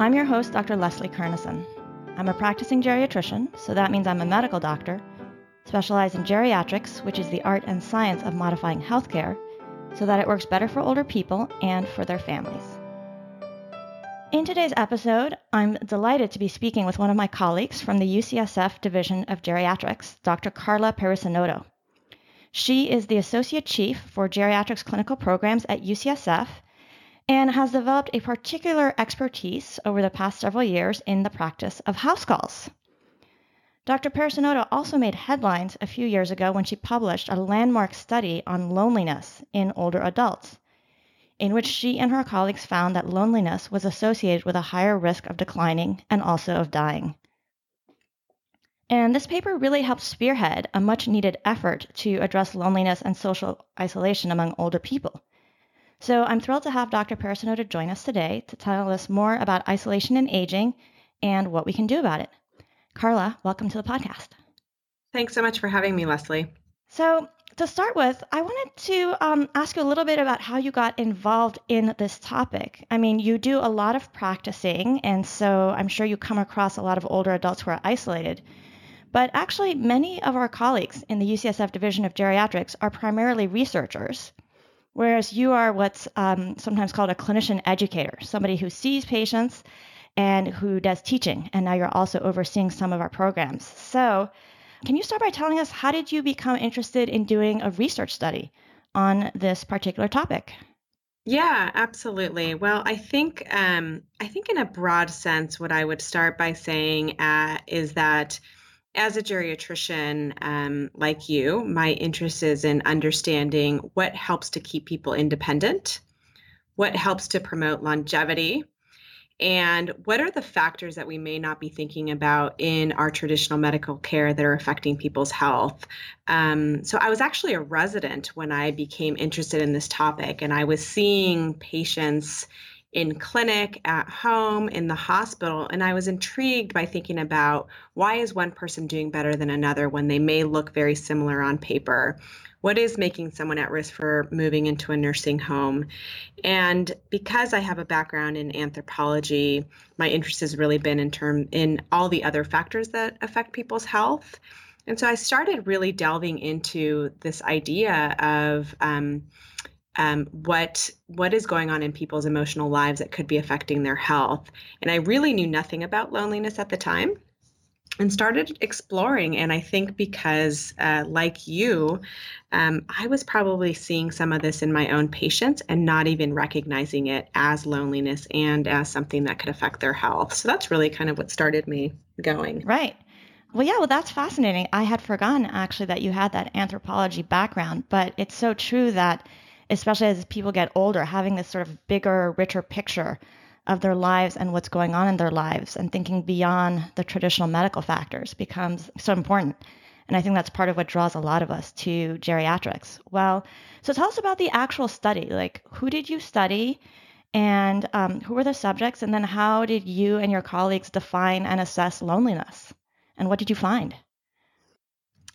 I'm your host, Dr. Leslie Kernisan. I'm a practicing geriatrician, so that means I'm a medical doctor, specialized in geriatrics, which is the art and science of modifying healthcare so that it works better for older people and for their families. In today's episode, I'm delighted to be speaking with one of my colleagues from the UCSF Division of Geriatrics, Dr. Carla Perissinotto. She is the Associate Chief for Geriatrics Clinical Programs at UCSF and has developed a particular expertise over the past several years in the practice of house calls. Dr. Perissinotto also made headlines a few years ago when she published a landmark study on loneliness in older adults, in which she and her colleagues found that loneliness was associated with a higher risk of declining and also of dying. And this paper really helped spearhead a much needed effort to address loneliness and social isolation among older people. So I'm thrilled to have Dr. Perissinotto join us today to tell us more about isolation and aging and what we can do about it. Carla, welcome to the podcast. Thanks so much for having me, Leslie. So, to start with, I wanted to um, ask you a little bit about how you got involved in this topic. I mean, you do a lot of practicing, and so I'm sure you come across a lot of older adults who are isolated. But actually, many of our colleagues in the UCSF Division of Geriatrics are primarily researchers whereas you are what's um, sometimes called a clinician educator, somebody who sees patients and who does teaching. And now you're also overseeing some of our programs. So, can you start by telling us how did you become interested in doing a research study on this particular topic? Yeah, absolutely. Well, I think um, I think in a broad sense, what I would start by saying uh, is that as a geriatrician um, like you, my interest is in understanding what helps to keep people independent, what helps to promote longevity, and what are the factors that we may not be thinking about in our traditional medical care that are affecting people's health. Um, so, I was actually a resident when I became interested in this topic, and I was seeing patients in clinic, at home, in the hospital. And I was intrigued by thinking about why is one person doing better than another when they may look very similar on paper? What is making someone at risk for moving into a nursing home? And because I have a background in anthropology, my interest has really been in term in all the other factors that affect people's health. And so I started really delving into this idea of um, um, what what is going on in people's emotional lives that could be affecting their health. And I really knew nothing about loneliness at the time and started exploring. And I think because, uh, like you, um, I was probably seeing some of this in my own patients and not even recognizing it as loneliness and as something that could affect their health. So that's really kind of what started me going. Right. Well, yeah, well, that's fascinating. I had forgotten actually that you had that anthropology background, but it's so true that especially as people get older, having this sort of bigger, richer picture of their lives and what's going on in their lives and thinking beyond the traditional medical factors becomes so important. And I think that's part of what draws a lot of us to geriatrics. Well, so tell us about the actual study. Like, who did you study? And um, who were the subjects? And then how did you and your colleagues define and assess loneliness? And what did you find?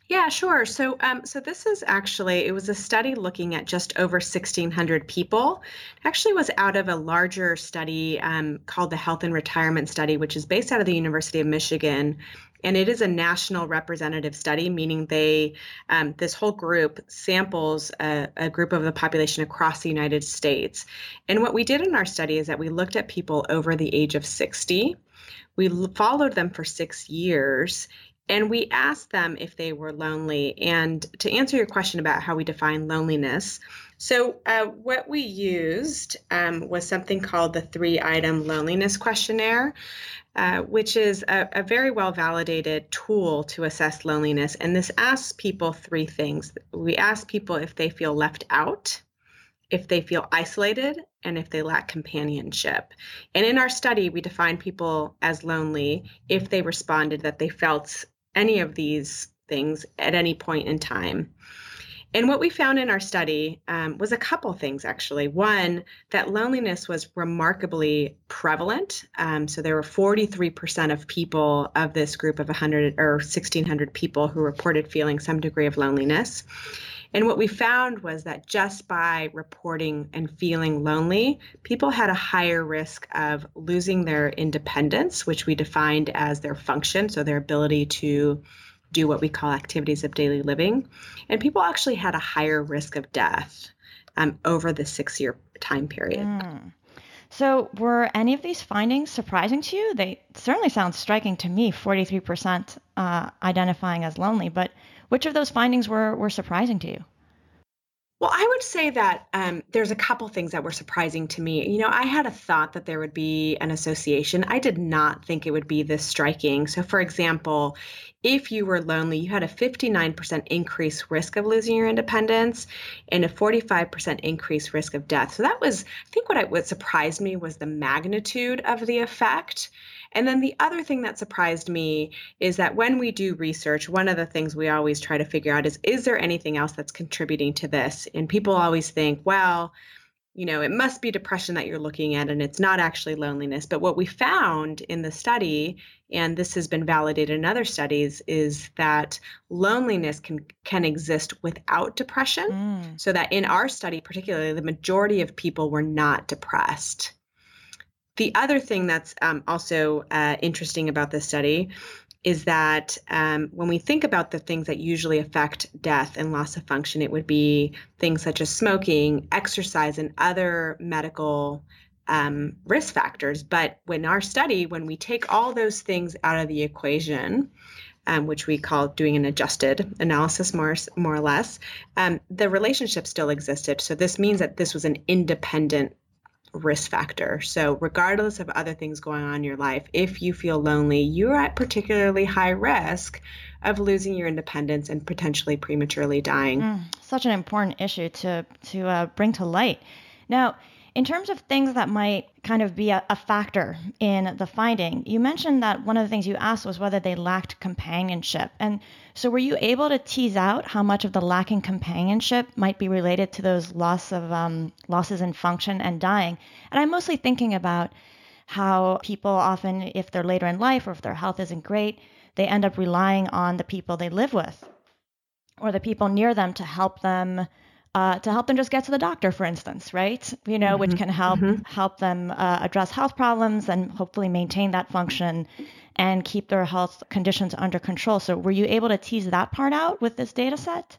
Yeah, sure. So, um, so this is actually it was a study looking at just over 1,600 people. It actually, was out of a larger study um, called the Health and Retirement Study, which is based out of the University of Michigan, and it is a national representative study, meaning they um, this whole group samples a, a group of the population across the United States. And what we did in our study is that we looked at people over the age of 60. We followed them for six years and we asked them if they were lonely. And to answer your question about how we define loneliness, so uh, what we used um, was something called the three item loneliness questionnaire. Uh, which is a, a, very well validated tool to assess loneliness. And this asks people three things. We ask people if they feel left out, if they feel isolated and if they lack companionship. And in our study, we defined people as lonely if they responded that they felt any of these things at any point in time. And what we found in our study um, was a couple things actually. One, that loneliness was remarkably prevalent. Um, so there were 43% of people of this group of 100 or 1,600 people who reported feeling some degree of loneliness. And what we found was that just by reporting and feeling lonely, people had a higher risk of losing their independence, which we defined as their function, so their ability to do what we call activities of daily living. And people actually had a higher risk of death um, over the six year time period. Mm. So, were any of these findings surprising to you? They certainly sound striking to me 43% uh, identifying as lonely, but which of those findings were, were surprising to you? Well, I would say that um, there's a couple things that were surprising to me. You know, I had a thought that there would be an association. I did not think it would be this striking. So, for example, if you were lonely, you had a 59% increased risk of losing your independence and a 45% increased risk of death. So that was, I think, what, I, what surprised me was the magnitude of the effect. And then the other thing that surprised me is that when we do research, one of the things we always try to figure out is is there anything else that's contributing to this? And people always think, well, you know, it must be depression that you're looking at and it's not actually loneliness. But what we found in the study, and this has been validated in other studies, is that loneliness can can exist without depression. Mm. So that in our study, particularly, the majority of people were not depressed. The other thing that's um, also uh, interesting about this study is that um, when we think about the things that usually affect death and loss of function, it would be things such as smoking, exercise, and other medical um, risk factors. But when our study, when we take all those things out of the equation, um, which we call doing an adjusted analysis, more more or less, um, the relationship still existed. So this means that this was an independent risk factor. So, regardless of other things going on in your life, if you feel lonely, you're at particularly high risk of losing your independence and potentially prematurely dying. Mm, such an important issue to to uh, bring to light. Now, in terms of things that might kind of be a, a, factor in the finding, you mentioned that one of the things you asked was whether they lacked companionship. And so, were you able to tease out how much of the lacking companionship might be related to those loss of um, losses in function and dying? And I'm mostly thinking about how people often, if they're later in life or if their health isn't great, they end up relying on the people they live with or the people near them to help them uh, to help them just get to the doctor, for instance, right? You know, mm-hmm. which can help mm-hmm. help them uh, address health problems and hopefully maintain that function and keep their health conditions under control. So, were you able to tease that part out with this data set?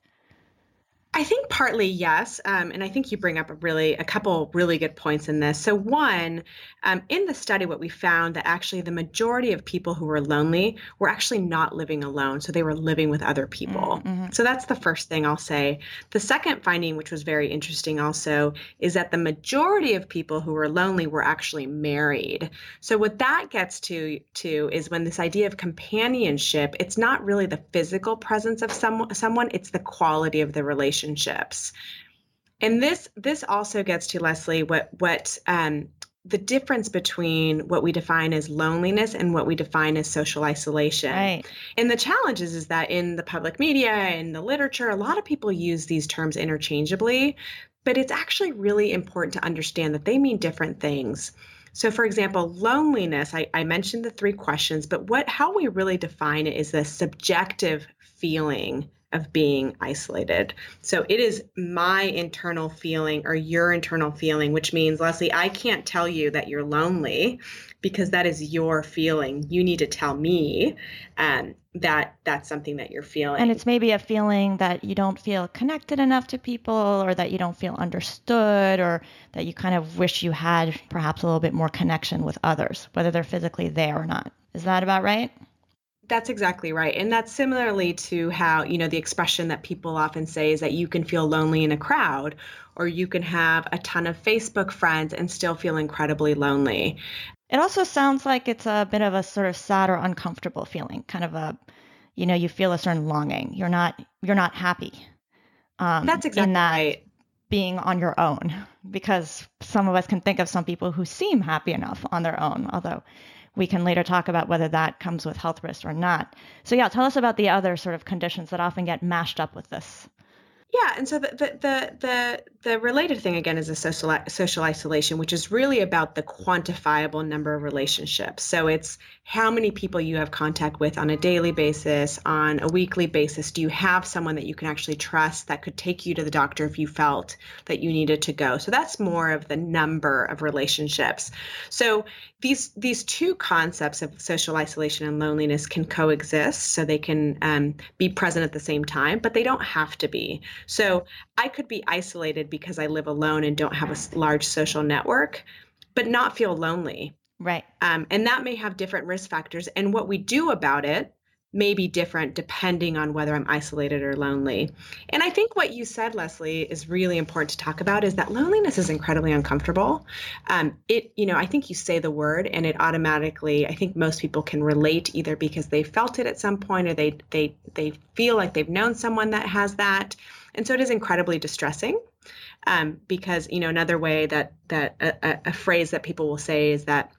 I think partly yes, um, and I think you bring up a really a couple really good points in this. So one, um, in the study, what we found that actually the majority of people who were lonely were actually not living alone, so they were living with other people. Mm-hmm. So that's the first thing I'll say. The second finding, which was very interesting, also, is that the majority of people who were lonely were actually married. So what that gets to to is when this idea of companionship, it's not really the physical presence of some someone, it's the quality of the relationship relationships. And this this also gets to Leslie what what um, the difference between what we define as loneliness and what we define as social isolation. Right. And the challenge is, is that in the public media and the literature, a lot of people use these terms interchangeably, but it's actually really important to understand that they mean different things. So, for example, loneliness, I, I mentioned the three questions, but what how we really define it is the subjective feeling of being isolated. So it is my internal feeling or your internal feeling, which means, Leslie, I can't tell you that you're lonely because that is your feeling. You need to tell me um, that that's something that you're feeling. And it's maybe a feeling that you don't feel connected enough to people or that you don't feel understood or that you kind of wish you had perhaps a little bit more connection with others, whether they're physically there or not. Is that about right? That's exactly right. And that's similarly to how, you know, the expression that people often say is that you can feel lonely in a crowd or you can have a ton of Facebook friends and still feel incredibly lonely. It also sounds like it's a bit of a sort of sad or uncomfortable feeling, kind of a, you know, you feel a certain longing. You're not, you're not happy. Um, that's exactly in that right. being on your own because some of us can think of some people who seem happy enough on their own, although we can later talk about whether that comes with health risks or not. So, yeah, tell us about the other sort of conditions that often get mashed up with this. Yeah, and so the the the the, related thing again is a social social isolation, which is really about the quantifiable number of relationships. So it's how many people you have contact with on a daily basis, on a weekly basis. Do you have someone that you can actually trust that could take you to the doctor if you felt that you needed to go? So that's more of the number of relationships. So these these two concepts of social isolation and loneliness can coexist. So they can um, be present at the same time, but they don't have to be. So I could be isolated because I live alone and don't have a large social network, but not feel lonely. Right. Um, and that may have different risk factors. And what we do about it may be different depending on whether I'm isolated or lonely. And I think what you said, Leslie, is really important to talk about is that loneliness is incredibly uncomfortable. Um, it, you know, I think you say the word and it automatically, I think most people can relate either because they felt it at some point or they they they feel like they've known someone that has that. And so it is incredibly distressing. Um, because you know another way that that a, a phrase that people will say is that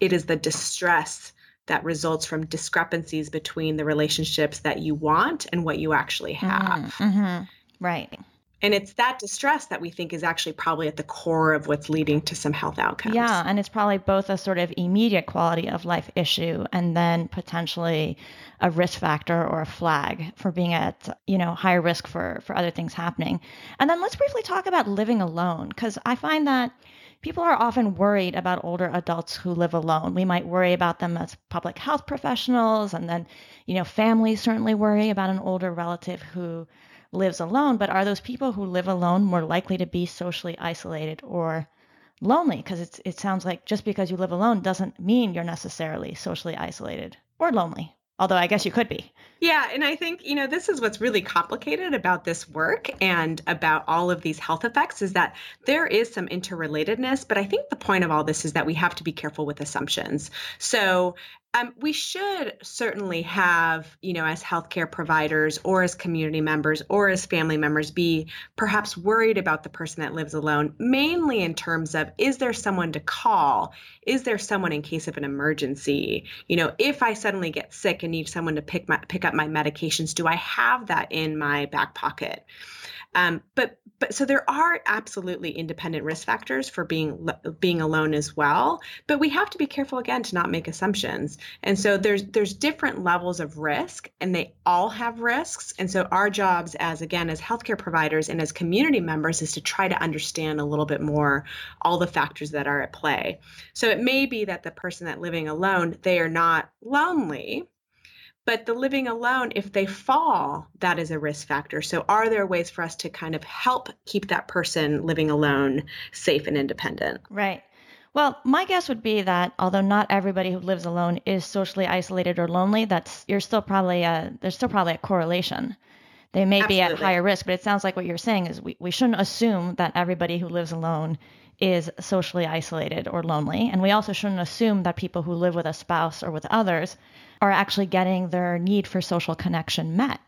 it is the distress that results from discrepancies between the relationships that you want and what you actually have. Mm-hmm. mm-hmm. Right. And it's that distress that we think is actually probably at the core of what's leading to some health outcomes. Yeah, and it's probably both a sort of immediate quality of life issue and then potentially a risk factor or a flag for being at, you know, higher risk for for other things happening. And then let's briefly talk about living alone because I find that people are often worried about older adults who live alone. We might worry about them as public health professionals, and then, you know, families certainly worry about an older relative who lives alone. But are those people who live alone more likely to be socially isolated or lonely? Because it sounds like just because you live alone doesn't mean you're necessarily socially isolated or lonely although I guess you could be. Yeah, and I think, you know, this is what's really complicated about this work and about all of these health effects is that there is some interrelatedness, but I think the point of all this is that we have to be careful with assumptions. So, um, we should certainly have, you know, as healthcare providers or as community members or as family members, be perhaps worried about the person that lives alone, mainly in terms of is there someone to call? Is there someone in case of an emergency? You know, if I suddenly get sick and need someone to pick my pick up my medications, do I have that in my back pocket? Um, but but so there are absolutely independent risk factors for being being alone as well. But we have to be careful again to not make assumptions. And so there's there's different levels of risk, and they all have risks. And so our jobs as again as healthcare providers and as community members is to try to understand a little bit more all the factors that are at play. So it may be that the person that living alone they are not lonely but the living alone, if they fall, that is a risk factor. So, are there ways for us to kind of help keep that person living alone safe and independent? Right. Well, my guess would be that although not everybody who lives alone is socially isolated or lonely, that's you're still probably a, there's still probably a correlation. They may Absolutely. be at higher risk, but it sounds like what you're saying is we, we shouldn't assume that everybody who lives alone is socially isolated or lonely. And we also shouldn't assume that people who live with a spouse or with others are actually getting their need for social connection met.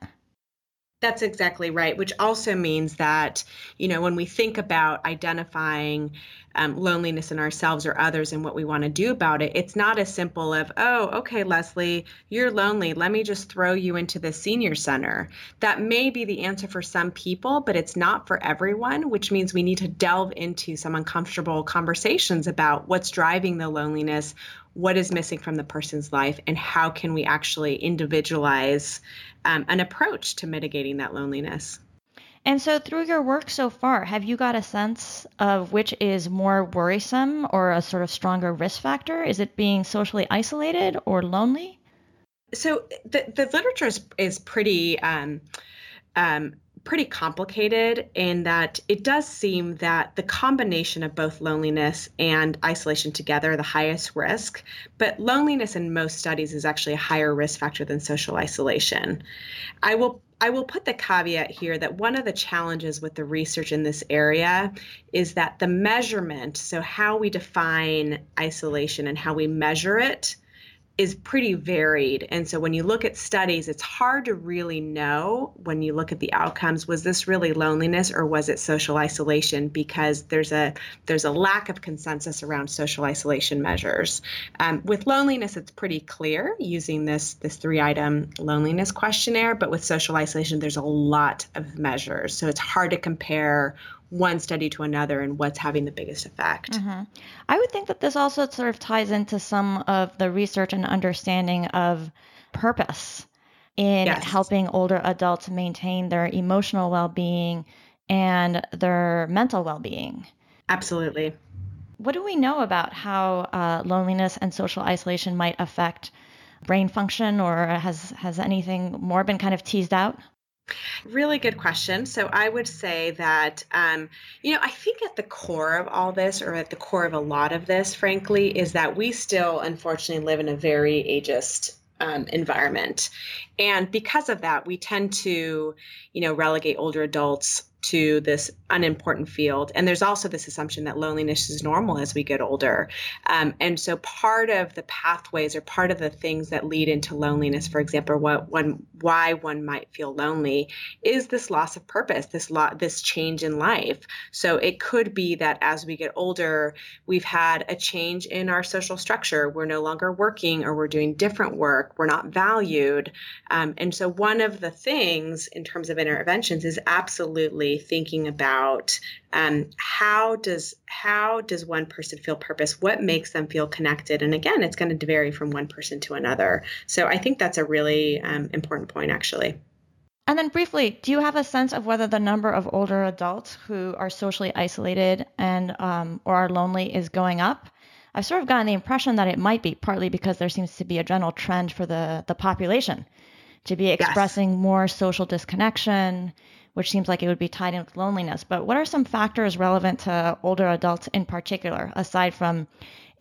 That's exactly right, which also means that, you know, when we think about identifying um, loneliness in ourselves or others and what we want to do about it, it's not as simple of, oh, okay, Leslie, you're lonely. Let me just throw you into the senior center. That may be the answer for some people, but it's not for everyone, which means we need to delve into some uncomfortable conversations about what's driving the loneliness, what is missing from the person's life and how can we actually individualize um, an approach to mitigating that loneliness. And so, through your work so far, have you got a sense of which is more worrisome or a sort of stronger risk factor? Is it being socially isolated or lonely? So, the, the literature is, is pretty um, um, pretty complicated in that it does seem that the combination of both loneliness and isolation together are the highest risk. But loneliness in most studies is actually a higher risk factor than social isolation. I will I will put the caveat here that one of the challenges with the research in this area is that the measurement, so how we define isolation and how we measure it, is pretty varied. And so when you look at studies, it's hard to really know when you look at the outcomes was this really loneliness or was it social isolation because there's a there's a lack of consensus around social isolation measures. Um, with loneliness, it's pretty clear using this this three item loneliness questionnaire, but with social isolation, there's a lot of measures. So it's hard to compare one study to another and what's having the biggest effect. Mm-hmm. I would think that this also sort of ties into some of the research and understanding of purpose in yes. helping older adults maintain their emotional well being and their mental well being. Absolutely. What do we know about how uh, loneliness and social isolation might affect brain function, or has, has anything more been kind of teased out? Really good question. So I would say that, um, you know, I think at the core of all this, or at the core of a lot of this, frankly, is that we still unfortunately live in a very ageist um, environment. And because of that, we tend to, you know, relegate older adults to this unimportant field. And there's also this assumption that loneliness is normal as we get older. Um, and so part of the pathways or part of the things that lead into loneliness, for example, what one why one might feel lonely is this loss of purpose, this lot this change in life. So it could be that as we get older, we've had a change in our social structure. We're no longer working or we're doing different work. We're not valued. Um, and so one of the things in terms of interventions is absolutely thinking about about um, how does how does one person feel purpose? What makes them feel connected? And again it's going to vary from one person to another. So i think that's a really um, important point actually. And then briefly do you have a sense of whether the number of older adults who are socially isolated and um, or are lonely is going up? I've sort of gotten the impression that it might be partly because there seems to be a general trend for the the population to be expressing yes. more social disconnection which seems like it would be tied in with loneliness. But what are some factors relevant to older adults in particular, aside from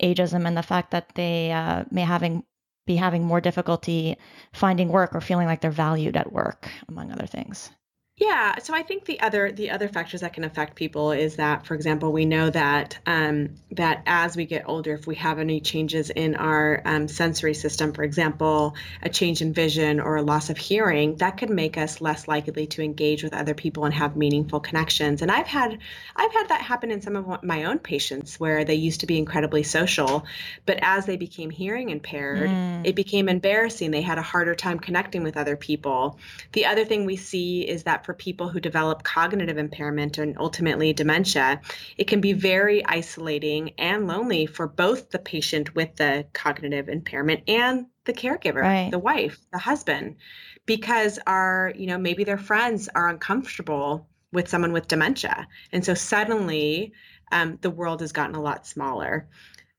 ageism and the fact that they uh, may having be having more difficulty finding work or feeling like they're valued at work, among other things? Yeah, so I think the other the other factors that can affect people is that, for example, we know that um, that as we get older, if we have any changes in our um, sensory system, for example, a change in vision or a loss of hearing, that could make us less likely to engage with other people and have meaningful connections. And I've had I've had that happen in some of my own patients where they used to be incredibly social, but as they became hearing impaired, mm. it became embarrassing. They had a harder time connecting with other people. The other thing we see is that for people who develop cognitive impairment and ultimately dementia, it can be very isolating and lonely for both the patient with the cognitive impairment and the caregiver, right. the wife, the husband, because our, you know, maybe their friends are uncomfortable with someone with dementia. And so suddenly um, the world has gotten a lot smaller.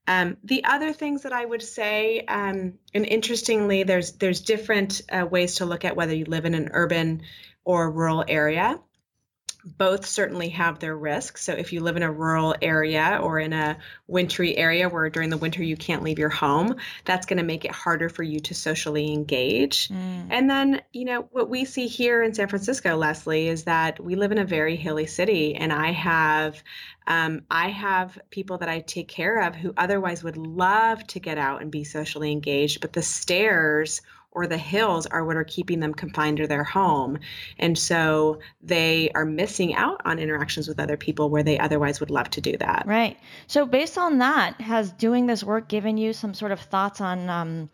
Um, the other things that I would say, um, and interestingly, there's there's different uh, ways to look at whether you live in an urban or rural area. Both certainly have their risks. So, if you live in a rural area or in a wintry area where during the winter you can't leave your home, that's going to make it harder for you to socially engage. Mm. And then, you know, what we see here in San Francisco, Leslie, is that we live in a very hilly city, and I have um, I have people that I take care of who otherwise would love to get out and be socially engaged, but the stairs or the hills are what are keeping them confined to their home. And so they are missing out on interactions with other people where they otherwise would love to do that. Right. So, based on that, has doing this work given you some sort of thoughts on? Um,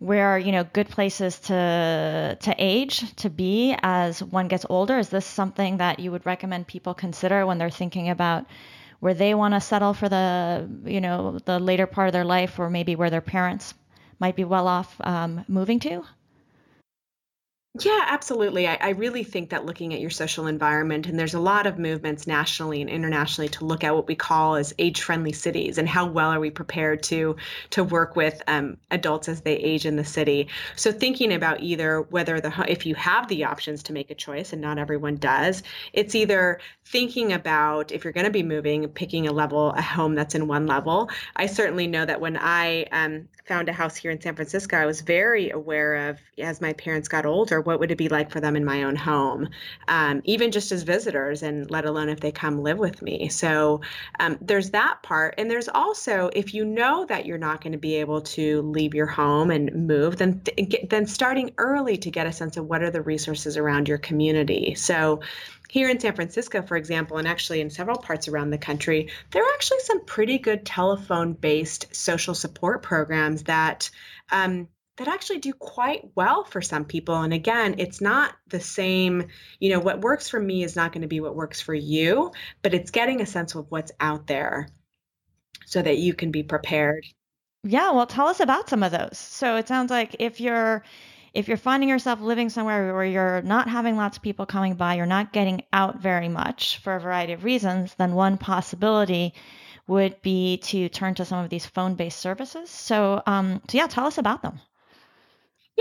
where you know good places to to age to be as one gets older is this something that you would recommend people consider when they're thinking about where they want to settle for the you know the later part of their life or maybe where their parents might be well off um, moving to? Yeah, absolutely. I, I, really think that looking at your social environment, and there's a lot of movements nationally and internationally to look at what we call as age-friendly cities, and how well are we prepared to to work with um, adults as they age in the city. So thinking about either whether the if you have the options to make a choice, and not everyone does, it's either thinking about if you're going to be moving, picking a level, a home that's in one level. I certainly know that when I um, found a house here in San Francisco, I was very aware of as my parents got older or what would it be like for them in my own home, um, even just as visitors, and let alone if they come live with me. So um, there's that part. And there's also, if you know that you're not going to be able to leave your home and move, then, th- then starting early to get a sense of what are the resources around your community. So here in San Francisco, for example, and actually in several parts around the country, there are actually some pretty good telephone based social support programs that. Um, that actually do quite well for some people. And again, it's not the same, you know, what works for me is not going to be what works for you, but it's getting a sense of what's out there so that you can be prepared. Yeah, well, tell us about some of those. So it sounds like if you're if you're finding yourself living somewhere where you're not having lots of people coming by, you're not getting out very much for a variety of reasons, then one possibility would be to turn to some of these phone-based services. So, um, so yeah, tell us about them.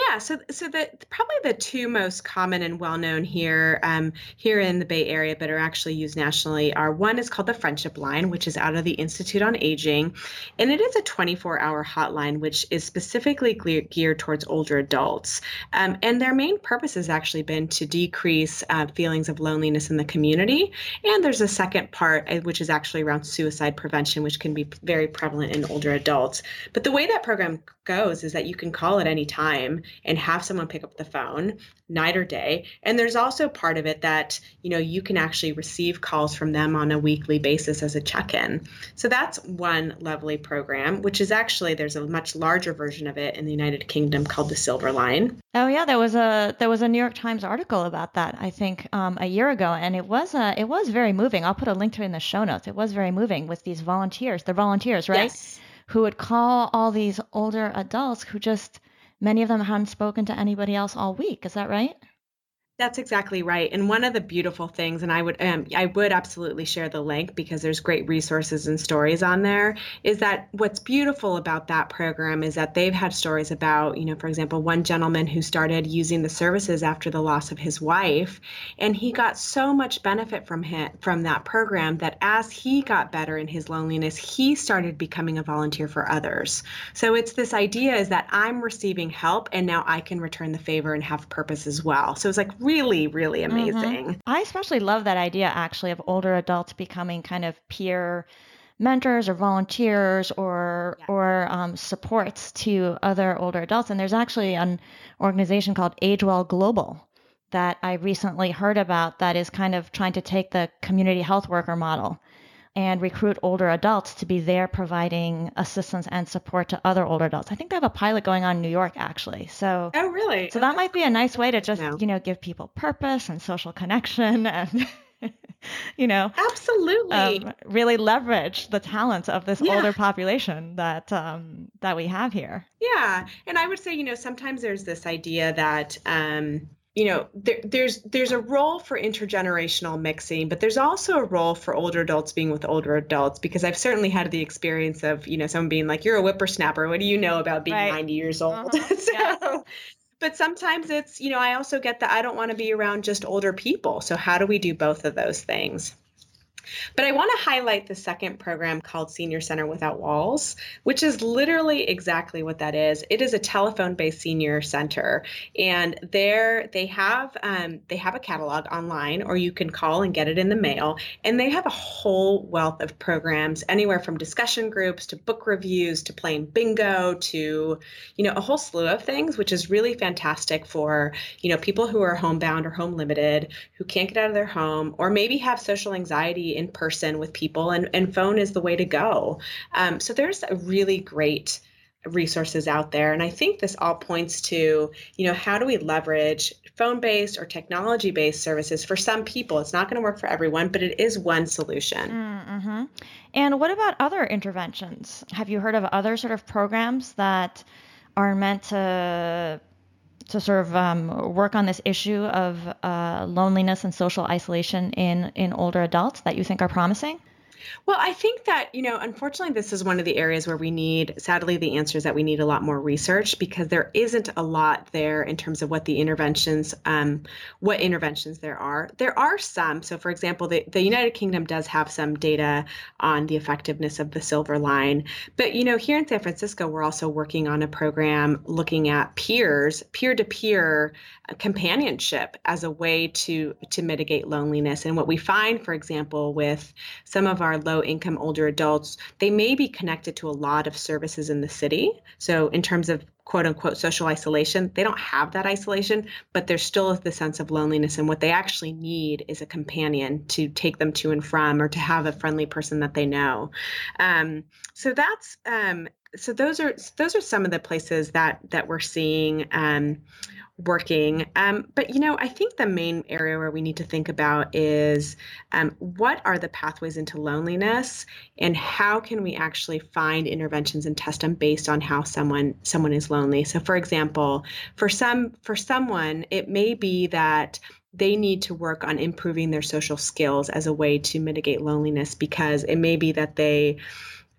Yeah, so so the probably the two most common and well known here um, here in the Bay Area, but are actually used nationally, are one is called the Friendship Line, which is out of the Institute on Aging, and it is a 24 hour hotline which is specifically geared towards older adults. Um, and their main purpose has actually been to decrease uh, feelings of loneliness in the community. And there's a second part uh, which is actually around suicide prevention, which can be very prevalent in older adults. But the way that program goes is that you can call at any time and have someone pick up the phone night or day. And there's also part of it that you know you can actually receive calls from them on a weekly basis as a check-in. So that's one lovely program which is actually there's a much larger version of it in the united kingdom called the silver line. Oh yeah there was a there was a new york times article about that i think um, a year ago and it was uh, it was very moving. I'll put a link to it in the show notes. It was very moving with these volunteers they're volunteers right? Yes who would call all these older adults who just many of them hadn't spoken to anybody else all week. Is that right? That's exactly right. And one of the beautiful things, and I would um, I would absolutely share the link because there's great resources and stories on there, is that what's beautiful about that program is that they've had stories about, you know, for example, one gentleman who started using the services after the loss of his wife, and he got so much benefit from him from that program that as he got better in his loneliness, he started becoming a volunteer for others. So it's this idea is that I'm receiving help and now I can return the favor and have purpose as well. So it's like really, really mm-hmm. amazing. Mm-hmm. I especially love that idea actually of older adults becoming kind of peer mentors or volunteers or yeah. or um, supports to other older adults. And there's actually an organization called AgeWell Global that I recently heard about that is kind of trying to take the community health worker model and recruit older adults to be there providing assistance and support to other older adults. I think they have a pilot going on in New York actually. So Oh really? So that might be a nice way to just, you know, give people purpose and social connection and you know absolutely um, really leverage the talents of this yeah. older population that um, that we have here yeah and i would say you know sometimes there's this idea that um, you know there, there's there's a role for intergenerational mixing but there's also a role for older adults being with older adults because i've certainly had the experience of you know someone being like you're a whippersnapper what do you know about being right. 90 years old uh-huh. so, yeah. but sometimes it's you know i also get that i don't want to be around just older people so how do we do both of those things but I want to highlight the second program called Senior Center Without Walls, which is literally exactly what that is. It is a telephone-based senior center, and there they have um, they have a catalog online, or you can call and get it in the mail. And they have a whole wealth of programs, anywhere from discussion groups to book reviews to playing bingo to you know a whole slew of things, which is really fantastic for you know people who are homebound or home limited, who can't get out of their home, or maybe have social anxiety in person with people, and, and phone is the way to go. Um, so there's a really great resources out there and i think this all points to you know how do we leverage phone based or technology based services for some people it's not going to work for everyone but it is one solution mm-hmm. and what about other interventions have you heard of other sort of programs that are meant to to sort of um, work on this issue of uh, loneliness and social isolation in in older adults that you think are promising? Well, I think that, you know, unfortunately, this is one of the areas where we need, sadly, the answer is that we need a lot more research because there isn't a lot there in terms of what the interventions, um, what interventions there are. There are some. So, for example, the, the United Kingdom does have some data on the effectiveness of the Silver Line. But, you know, here in San Francisco, we're also working on a program looking at peers, peer to peer companionship as a way to to mitigate loneliness and what we find for example with some of our low income older adults they may be connected to a lot of services in the city. So in terms of quote unquote social isolation they don't have that isolation but there's still the sense of loneliness and what they actually need is a companion to take them to and from or to have a friendly person that they know. Um, so that's um, so those are those are some of the places that that we're seeing um, working. Um, but you know, I think the main area where we need to think about is um, what are the pathways into loneliness, and how can we actually find interventions and test them based on how someone someone is lonely. So, for example, for some for someone, it may be that they need to work on improving their social skills as a way to mitigate loneliness because it may be that they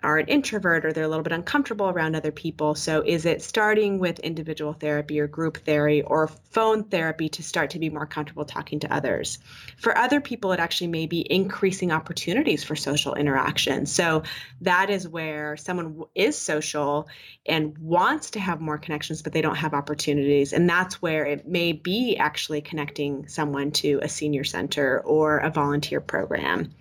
are an introvert or they're a little bit uncomfortable around other people. So, is it starting with individual therapy or group therapy or phone therapy to start to be more comfortable talking to others? For other people, it actually may be increasing opportunities for social interaction. So, that is where someone is social and wants to have more connections, but they don't have opportunities. And that's where it may be actually connecting someone to a senior center or a volunteer program.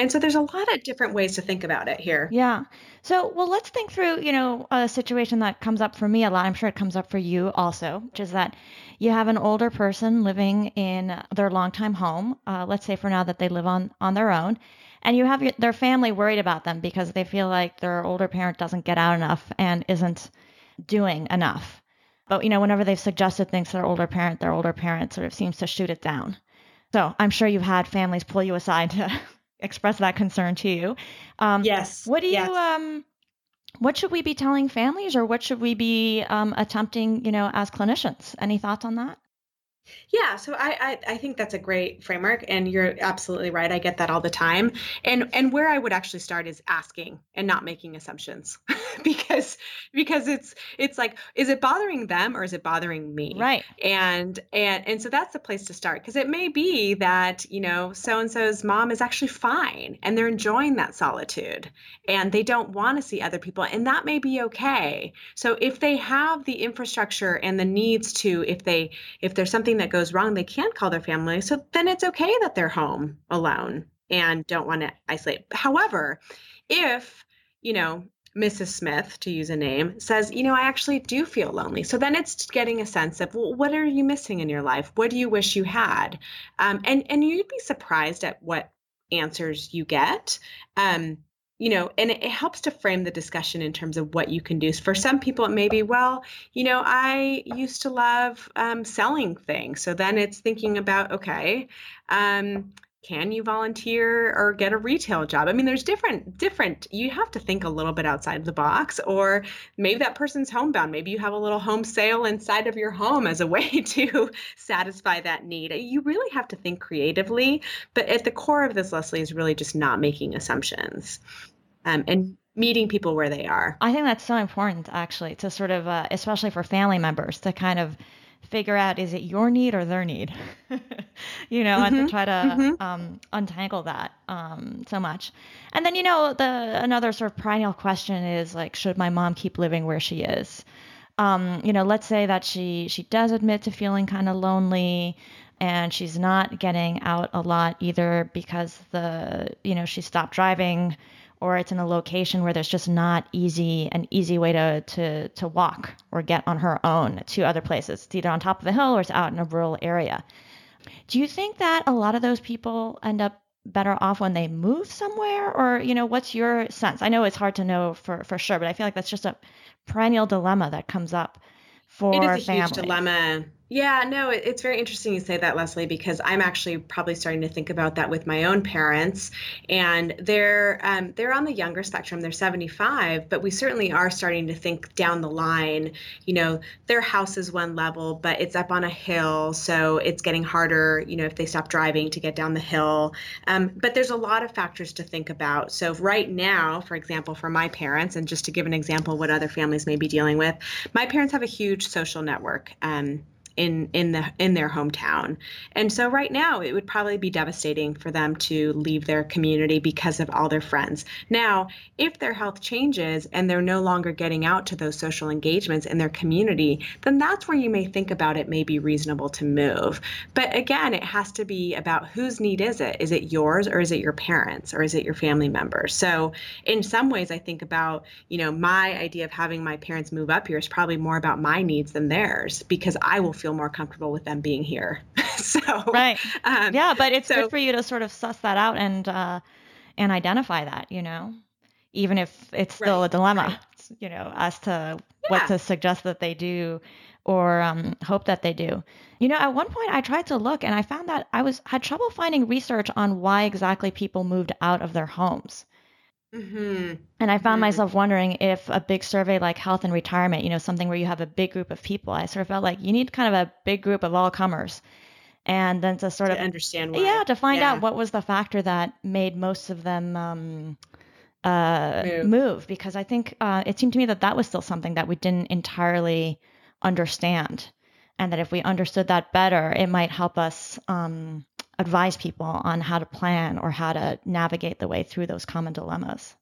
And so there's a lot of different ways to think about it here. Yeah. So, well, let's think through, you know, a situation that comes up for me a lot. I'm sure it comes up for you also, which is that you have an older person living in their longtime home. Uh, let's say for now that they live on on their own, and you have your, their family worried about them because they feel like their older parent doesn't get out enough and isn't doing enough. But you know, whenever they've suggested things to their older parent, their older parent sort of seems to shoot it down. So I'm sure you've had families pull you aside to express that concern to you. Um, yes. What do yes. you um, what should we be telling families, or what should we be um, attempting, you know, as clinicians? Any thoughts on that? Yeah, so I, I, I think that's a great framework, and you're absolutely right. I get that all the time, and and where I would actually start is asking and not making assumptions, because because it's it's like is it bothering them or is it bothering me? Right. And and and so that's the place to start because it may be that you know so and so's mom is actually fine and they're enjoying that solitude and they don't want to see other people, and that may be okay. So if they have the infrastructure and the needs to, if they if there's something that goes wrong, they can't call their family. So then it's okay that they're home alone and don't want to isolate. However, if, you know, Mrs. Smith, to use a name, says, you know, I actually do feel lonely. So then it's getting a sense of, well, what are you missing in your life? What do you wish you had? Um, and and you'd be surprised at what answers you get. Um, you know, and it, helps to frame the discussion in terms of what you can do. For some people, it may be, well, you know, I used to love um, selling things. So then it's thinking about, okay, um, can you volunteer or get a retail job i mean there's different different you have to think a little bit outside the box or maybe that person's homebound maybe you have a little home sale inside of your home as a way to satisfy that need you really have to think creatively but at the core of this leslie is really just not making assumptions um, and meeting people where they are. I think that's so important, actually, to sort of, uh, especially for family members, to kind of figure out is it your need or their need, you know, mm-hmm, and to mm-hmm. try to mm-hmm. um, untangle that um, so much. And then, you know, the another sort of perennial question is like, should my mom keep living where she is? Um, you know, let's say that she she does admit to feeling kind of lonely and she's not getting out a lot either because the you know she stopped driving or it's in a location where there's just not easy an easy way to to to walk or get on her own to other places. It's either on top of a hill or it's out in a rural area. Do you think that a lot of those people end up better off when they move somewhere or you know what's your sense? I know it's hard to know for for sure, but I feel like that's just a perennial dilemma that comes up for it is a families. huge dilemma Yeah, no, it's very interesting you say that, Leslie, because I'm actually probably starting to think about that with my own parents, and they're um, they're on the younger spectrum. They're 75, but we certainly are starting to think down the line. You know, their house is one level, but it's up on a hill, so it's getting harder. You know, if they stop driving to get down the hill. Um, but there's a lot of factors to think about. So right now, for example, for my parents, and just to give an example, what other families may be dealing with, my parents have a huge social network. Um, in in the in their hometown. And so right now it would probably be devastating for them to leave their community because of all their friends. Now, if their health changes and they're no longer getting out to those social engagements in their community, then that's where you may think about it may be reasonable to move. But again, it has to be about whose need is it? Is it yours or is it your parents or is it your family members? So in some ways I think about, you know, my idea of having my parents move up here is probably more about my needs than theirs because I will feel more comfortable with them being here. so right, um, yeah, but it's so, good for you to sort of suss that out and uh, and identify that, you know, even if it's still right, a dilemma, right. you know, as to yeah. what to suggest that they do or um, hope that they do. You know, at one point I tried to look and I found that I was had trouble finding research on why exactly people moved out of their homes. Mm-hmm. And I found mm-hmm. myself wondering if a big survey like health and retirement, you know, something where you have a big group of people, I sort of felt like you need kind of a big group of all comers. And then to sort to of understand why. Yeah, to find yeah. out what was the factor that made most of them um, uh, move. move. Because I think uh, it seemed to me that that was still something that we didn't entirely understand. And that if we understood that better, it might help us um, advise people on how to plan or how to navigate the way through those common dilemmas.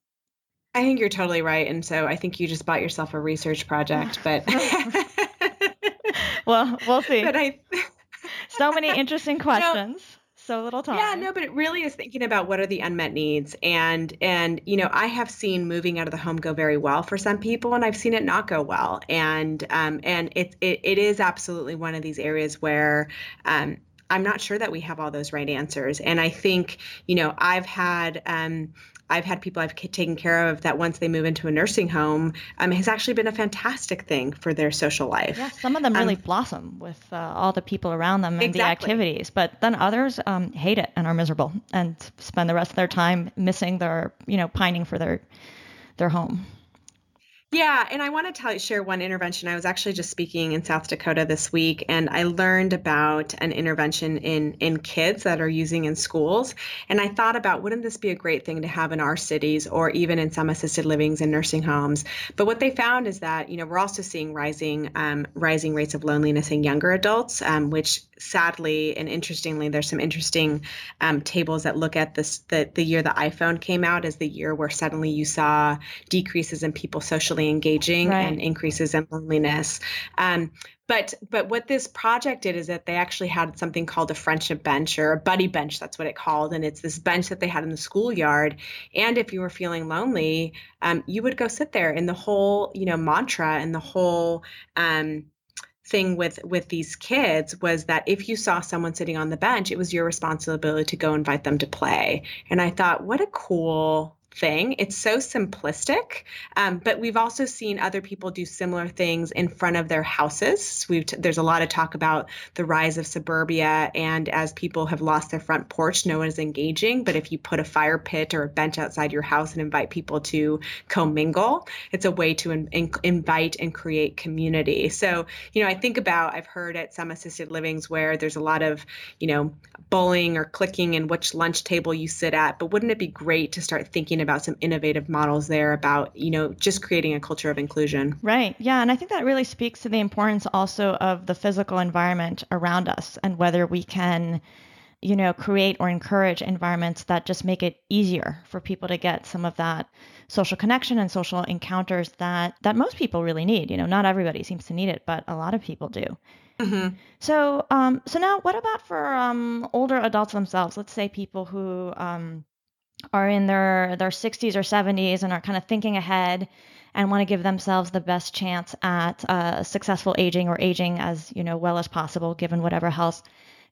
I think you're totally right. And so I think you just bought yourself a research project, but well, we'll see. But I so many interesting questions. No, so little time. Yeah, no, but it really is thinking about what are the unmet needs. And and you know, I have seen moving out of the home go very well for some people and I've seen it not go well. And um and it it, it is absolutely one of these areas where um I'm not sure that we have all those right answers. And I think, you know, I've had um, I've had people I've taken care of that once they move into a nursing home um, has actually been a fantastic thing for their social life. Yeah, some of them really um, blossom with uh, all the people around them and exactly. the activities, but then others um, hate it and are miserable and spend the rest of their time missing their, you know, pining for their their home. Yeah, and I want to tell share one intervention. I was actually just speaking in South Dakota this week, and I learned about an intervention in in kids that are using in schools. And I thought about wouldn't this be a great thing to have in our cities or even in some assisted livings and nursing homes? But what they found is that you know we're also seeing rising um, rising rates of loneliness in younger adults, um, which sadly and interestingly, there's some interesting um, tables that look at this the the year the iPhone came out as the year where suddenly you saw decreases in people socially engaging right. and increases in loneliness. Um, but but what this project did is that they actually had something called a friendship bench or a buddy bench that's what it called and it's this bench that they had in the schoolyard and if you were feeling lonely um, you would go sit there and the whole you know mantra and the whole um, thing with with these kids was that if you saw someone sitting on the bench it was your responsibility to go invite them to play. And i thought what a cool thing. It's so simplistic, um, but we've also seen other people do similar things in front of their houses. We've t- there's a lot of talk about the rise of suburbia, and as people have lost their front porch, no one is engaging. But if you put a fire pit or a bench outside your house and invite people to commingle, it's a way to in- in- invite and create community. So you know, I think about I've heard at some assisted livings where there's a lot of you know bullying or clicking and which lunch table you sit at. But wouldn't it be great to start thinking about some innovative models there about, you know, just creating a culture of inclusion? Right. Yeah. And I think that really speaks to the importance also of the physical environment around us and whether we can you know, create or encourage environments that just make it easier for people to get some of that social connection and social encounters that that most people really need. You know, not everybody seems to need it, but a lot of people do. Mm-hmm. So, um, so now, what about for um, older adults themselves? Let's say people who um, are in their their 60s or 70s and are kind of thinking ahead and want to give themselves the best chance at uh, successful aging or aging as you know well as possible, given whatever health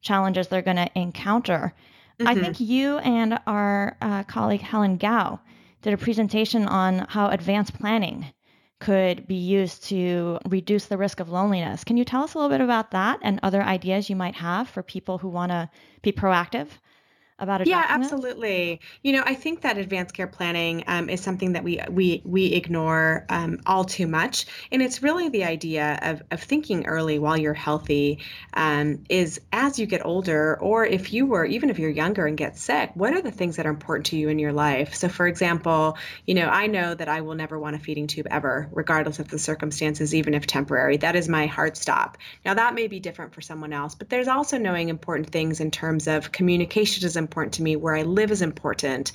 challenges they're going to encounter. Mm-hmm. I think you and our uh, colleague Helen Gao did a presentation on how advanced planning could be used to reduce the risk of loneliness. Can you tell us a little bit about that and other ideas you might have for people who want to be proactive? About it yeah absolutely. You know i think that advanced care planning um, is something that we we we ignore um, all too much and it's really the idea of, of thinking early while you're healthy um, is as you get older or if you were even if you're younger and get sick what are the things that are important to you in your life? So for example you know i know that i will never want a feeding tube ever regardless of the circumstances even if temporary. That is my hard stop. Now that may be different for someone else but there's also knowing important things in terms of communication is important to me, where I live is important.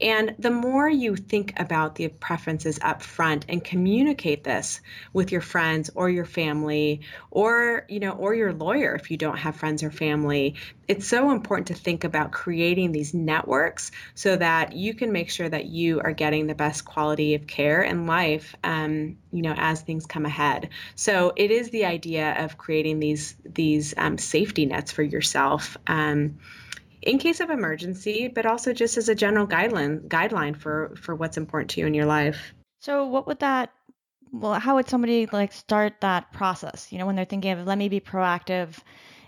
And the more you think about the preferences up front and communicate this with your friends or your family or, you know, or your lawyer if you don't have friends or family, it's so important to think about creating these networks so that you can make sure that you are getting the best quality of care and life um, you know as things come ahead so it is the idea of creating these these um, safety nets for yourself um, in case of emergency, but also just as a general guideline guideline for for what's important to you in your life. So what would that well how would somebody like start that process? You know, when they're thinking of let me be proactive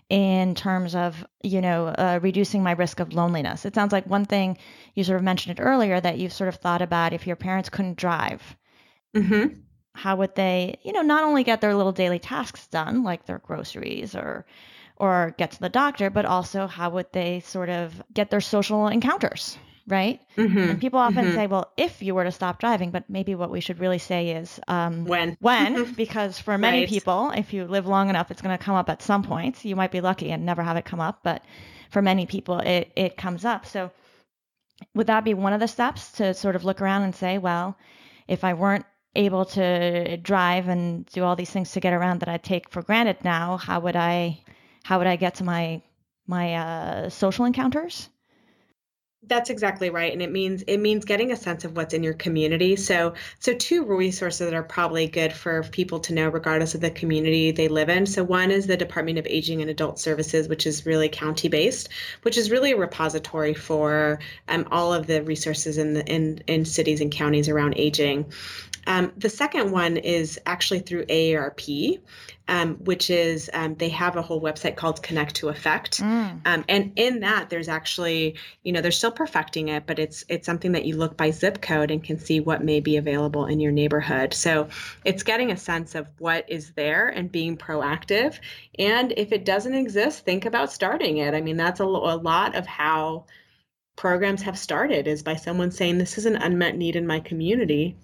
in terms of you know uh, reducing my risk of loneliness. It sounds like one thing you sort of mentioned it earlier that you've sort of thought about if your parents couldn't drive. Mm-hmm. How would they, you know, not only get their little daily tasks done, like their groceries or or get to the doctor, but also how would they sort of get their social encounters, right? Mm-hmm. And people often mm-hmm. say, well, if you were to stop driving, but maybe what we should really say is um, when. When, because for many right. people, if you live long enough, it's going to come up at some point. You might be lucky and never have it come up, but for many people, it, it comes up. So would that be one of the steps to sort of look around and say, well, if I weren't able to drive and do all these things to get around that I take for granted now, how would I how would I get to my my uh, social encounters? That's exactly right, and it means it means getting a sense of what's in your community. So, so two resources that are probably good for people to know, regardless of the community they live in. So, one is the Department of Aging and Adult Services, which is really county based, which is really a repository for um, all of the resources in the in in cities and counties around aging. Um, the second one is actually through AARP, um, which is um, they have a whole website called Connect2Affect, mm. Um, and in that there's actually you know they're still perfecting it, but it's it's something that you look by zip code and can see what may be available in your neighborhood. So it's getting a sense of what is there and being proactive, and if it doesn't exist, think about starting it. I mean that's a, a lot of how programs have started is by someone saying this is an unmet need in my community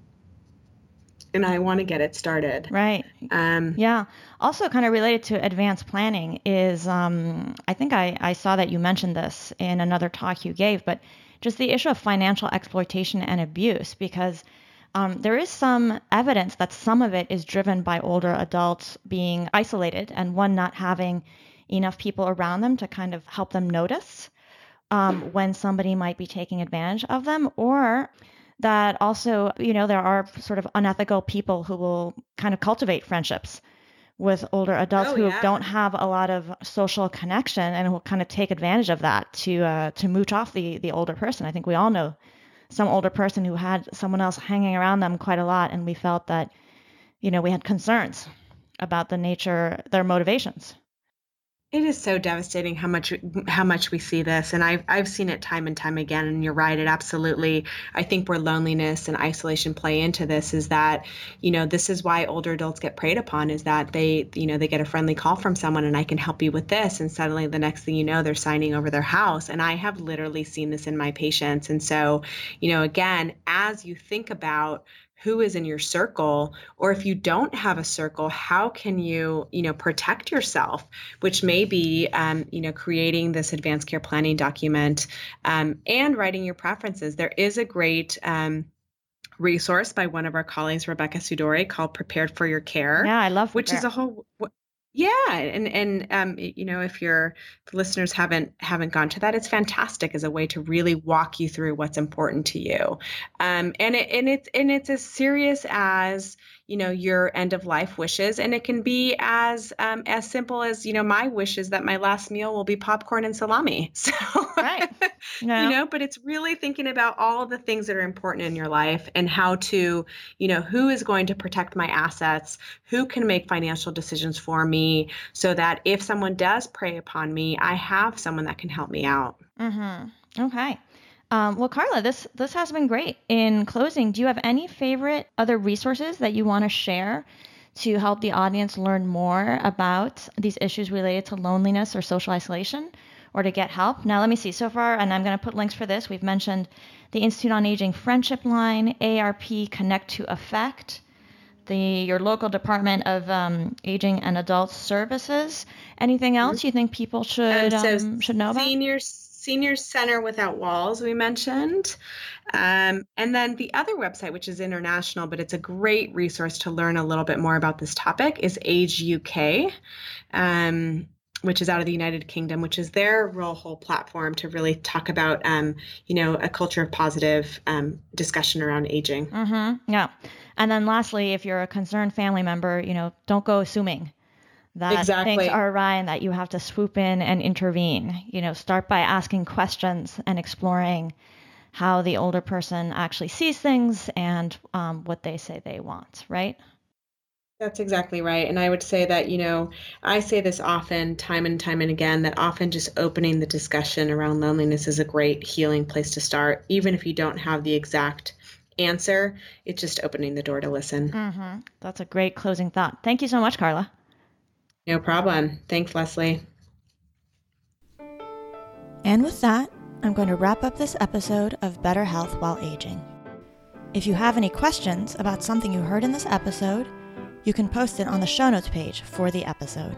and I want to get it started. Right. Um, yeah. Also, kind of related to advanced planning is um, I think I, I saw that you mentioned this in another talk you gave, but just the issue of financial exploitation and abuse, because um, there is some evidence that some of it is driven by older adults being isolated and one not having enough people around them to kind of help them notice um, when somebody might be taking advantage of them, or that also, you know, there are sort of unethical people who will kind of cultivate friendships with older adults oh, who yeah. don't have a lot of social connection and will kind of take advantage of that to uh, to mooch off the the older person. I think we all know some older person who had someone else hanging around them quite a lot, and we felt that, you know, we had concerns about the nature, their motivations. It is so devastating how much how much we see this, and I've I've seen it time and time again. And you're right, it absolutely. I think where loneliness and isolation play into this is that you know this is why older adults get preyed upon is that they you know they get a friendly call from someone and I can help you with this, and suddenly the next thing you know they're signing over their house. And I have literally seen this in my patients, and so you know again as you think about who is in your circle or if you don't have a circle how can you you know protect yourself? Which may be um, you know creating this advanced care planning document um, and writing your preferences. There is a great um, resource by one of our colleagues rebecca sudore called prepare for your care yeah i love which is a whole yeah, and and um, you know, if your listeners haven't haven't gone to that, it's fantastic as a way to really walk you through what's important to you. Um, and it and it's and it's as serious as you know your end of life wishes and it can be as um, as simple as you know my wish is that my last meal will be popcorn and salami. So right. you know but it's really thinking about all the things that are important in your life and how to you know who is going to protect my assets who can make financial decisions for me so that if someone does prey upon me i have someone that can help me out. Mm-hmm. okay um, well, Carla, this this has been great. In closing, do you have any favorite other resources that you want to share to help the audience learn more about these issues related to loneliness or social isolation, or to get help? Now, let me see. So far, and I'm going to put links for this. We've mentioned the Institute on Aging Friendship Line, AARP Connect to Effect, the your local Department of um, Aging and Adult Services. Anything else you think people should um, should know about? Seniors Senior Center Without Walls, we mentioned. Um, and then the other website, which is international, but it's a great resource to learn a little bit more about this topic, is Age UK. Um, which is out of the United Kingdom, which is their real whole platform to really talk about, um, you know, a culture of positive um, discussion around aging. Mm-hmm. Yeah, and then lastly, if you're a concerned family member, you know, don't go assuming that exactly. things are awry and that you have to swoop in and intervene. You know, start by asking questions and exploring how the older person actually sees things and um, what they say they want, right? That's exactly right. And I would say that, you know, I say this often, time and time and again, that often just opening the discussion around loneliness is a great healing place to start, even if you don't have the exact answer. It's just opening the door to listen. Mm-hmm. That's a great closing thought. Thank you so much, Carla. No problem. Thanks, Leslie. And with that, I'm going to wrap up this episode of Better Health While Aging. If you have any questions about something you heard in this episode, you can post it on the show notes page for the episode.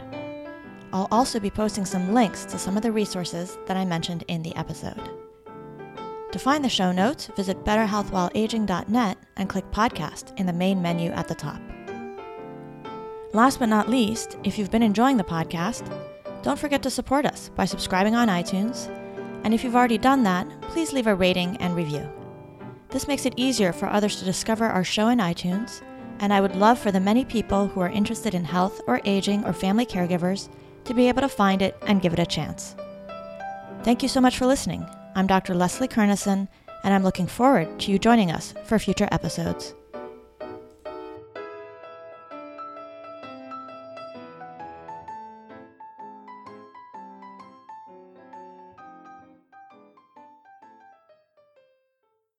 I'll also be posting some links to some of the resources that I mentioned in the episode. To find the show notes, visit betterhealthwhileaging.net and click podcast in the main menu at the top. Last but not least, if you've been enjoying the podcast, don't forget to support us by subscribing on iTunes. And if you've already done that, please leave a rating and review. This makes it easier for others to discover our show in iTunes, and I would love for the many people who are interested in health or aging or family caregivers to be able to find it and give it a chance. Thank you so much for listening. I'm Dr. Leslie Kernisan, and I'm looking forward to you joining us for future episodes.